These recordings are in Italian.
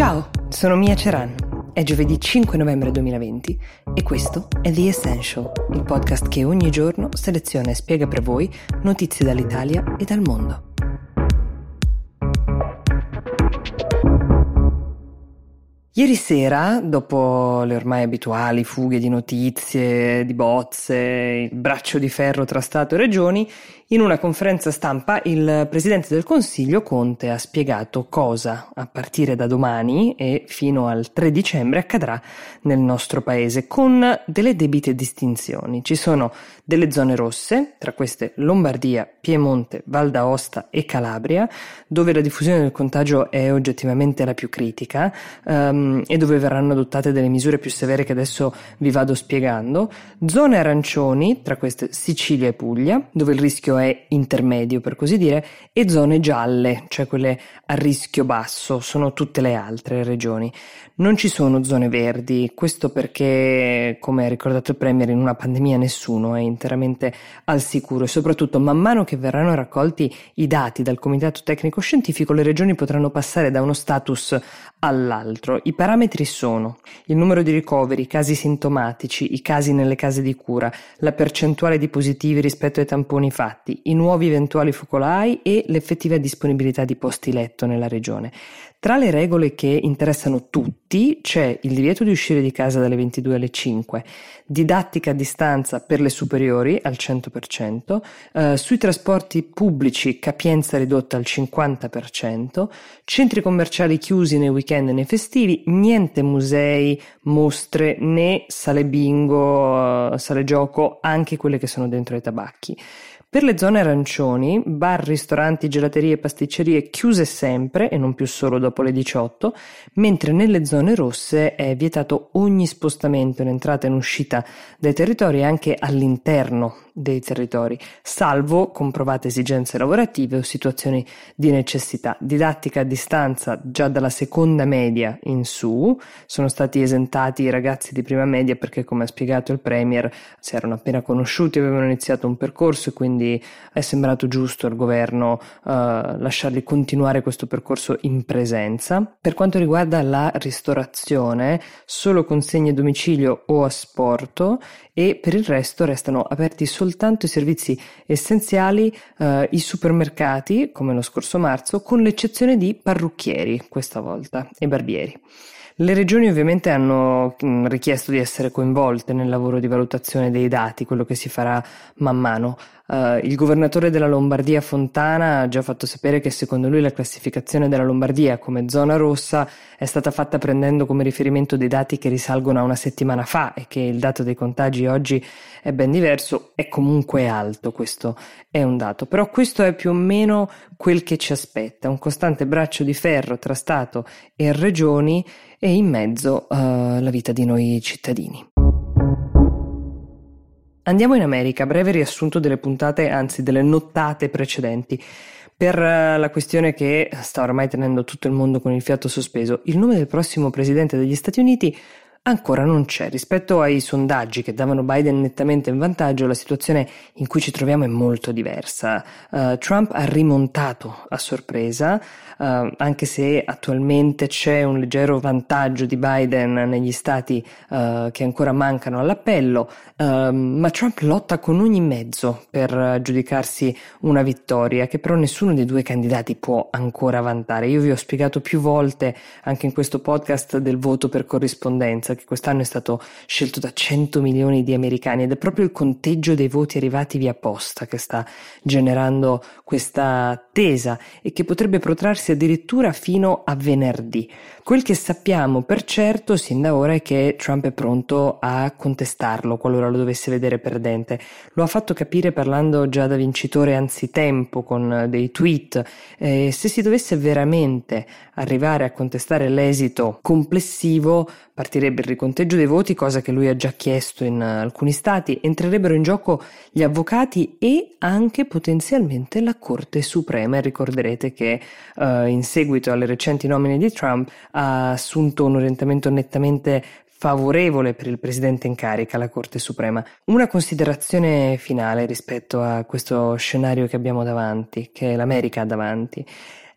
Ciao, sono Mia Ceran. È giovedì 5 novembre 2020 e questo è The Essential, il podcast che ogni giorno seleziona e spiega per voi notizie dall'Italia e dal mondo. Ieri sera, dopo le ormai abituali fughe di notizie, di bozze, il braccio di ferro tra Stato e Regioni, in una conferenza stampa il Presidente del Consiglio Conte ha spiegato cosa a partire da domani e fino al 3 dicembre accadrà nel nostro Paese con delle debite distinzioni. Ci sono delle zone rosse, tra queste Lombardia, Piemonte, Val d'Aosta e Calabria, dove la diffusione del contagio è oggettivamente la più critica um, e dove verranno adottate delle misure più severe che adesso vi vado spiegando. Zone arancioni, tra queste Sicilia e Puglia, dove il rischio è intermedio per così dire, e zone gialle, cioè quelle a rischio basso, sono tutte le altre regioni. Non ci sono zone verdi, questo perché, come ha ricordato il Premier, in una pandemia nessuno è interamente al sicuro e soprattutto man mano che verranno raccolti i dati dal Comitato Tecnico Scientifico le regioni potranno passare da uno status all'altro. I parametri sono il numero di ricoveri, i casi sintomatici, i casi nelle case di cura, la percentuale di positivi rispetto ai tamponi fatti, i nuovi eventuali focolai e l'effettiva disponibilità di posti letto nella regione. Tra le regole che interessano tutti c'è il divieto di uscire di casa dalle 22 alle 5, didattica a distanza per le superiori al 100%, eh, sui trasporti pubblici capienza ridotta al 50%, centri commerciali chiusi nei weekend e nei festivi, niente musei, mostre né sale bingo, eh, sale gioco, anche quelle che sono dentro ai tabacchi. Per le zone arancioni, bar, ristoranti, gelaterie e pasticcerie chiuse sempre e non più solo dopo le 18, mentre nelle zone rosse è vietato ogni spostamento in entrata e in uscita dai territori anche all'interno dei territori, salvo comprovate esigenze lavorative o situazioni di necessità. Didattica a distanza già dalla seconda media in su, sono stati esentati i ragazzi di prima media perché come ha spiegato il Premier si erano appena conosciuti, avevano iniziato un percorso e quindi è sembrato giusto al governo uh, lasciarli continuare questo percorso in presenza. Per quanto riguarda la ristorazione, solo consegne a domicilio o a sporto e per il resto restano aperti soltanto i servizi essenziali, eh, i supermercati, come lo scorso marzo, con l'eccezione di parrucchieri questa volta e barbieri. Le regioni ovviamente hanno mm, richiesto di essere coinvolte nel lavoro di valutazione dei dati, quello che si farà man mano. Uh, il governatore della Lombardia Fontana ha già fatto sapere che secondo lui la classificazione della Lombardia come zona rossa è stata fatta prendendo come riferimento dei dati che risalgono a una settimana fa e che il dato dei contagi oggi è ben diverso, è comunque alto, questo è un dato, però questo è più o meno quel che ci aspetta, un costante braccio di ferro tra Stato e regioni e in mezzo uh, la vita di noi cittadini. Andiamo in America, breve riassunto delle puntate, anzi delle nottate precedenti. Per eh, la questione che sta ormai tenendo tutto il mondo con il fiato sospeso, il nome del prossimo presidente degli Stati Uniti ancora non c'è. Rispetto ai sondaggi che davano Biden nettamente in vantaggio, la situazione in cui ci troviamo è molto diversa. Uh, Trump ha rimontato a sorpresa, uh, anche se attualmente c'è un leggero vantaggio di Biden negli stati uh, che ancora mancano all'appello, ehm, ma Trump lotta con ogni mezzo per giudicarsi una vittoria che però nessuno dei due candidati può ancora vantare. Io vi ho spiegato più volte anche in questo podcast del voto per corrispondenza che quest'anno è stato scelto da 100 milioni di americani ed è proprio il conteggio dei voti arrivati via posta che sta generando questa attesa e che potrebbe protrarsi addirittura fino a venerdì. Quel che sappiamo per certo sin da ora è che Trump è pronto a contestarlo qualora lo dovesse vedere perdente. Lo ha fatto capire parlando già da vincitore anzitempo con dei tweet. Eh, se si dovesse veramente arrivare a contestare l'esito complessivo, partirebbe il riconteggio dei voti, cosa che lui ha già chiesto in alcuni stati, entrerebbero in gioco gli avvocati e anche potenzialmente la Corte Suprema. E ricorderete che uh, in seguito alle recenti nomine di Trump ha assunto un orientamento nettamente favorevole per il presidente in carica, la Corte Suprema. Una considerazione finale rispetto a questo scenario che abbiamo davanti, che l'America ha davanti.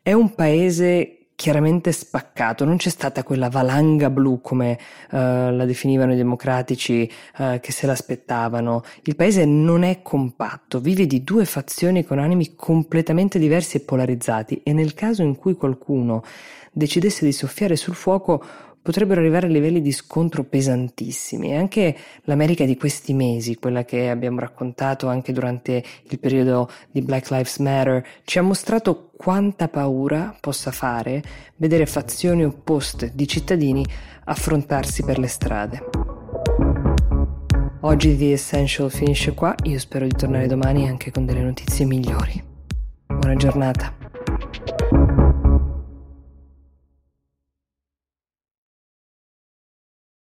È un paese chiaramente spaccato, non c'è stata quella valanga blu come uh, la definivano i democratici uh, che se l'aspettavano. Il paese non è compatto, vive di due fazioni con animi completamente diversi e polarizzati e nel caso in cui qualcuno decidesse di soffiare sul fuoco potrebbero arrivare a livelli di scontro pesantissimi e anche l'America di questi mesi, quella che abbiamo raccontato anche durante il periodo di Black Lives Matter, ci ha mostrato quanta paura possa fare vedere fazioni opposte di cittadini affrontarsi per le strade. Oggi The Essential finisce qua, io spero di tornare domani anche con delle notizie migliori. Buona giornata.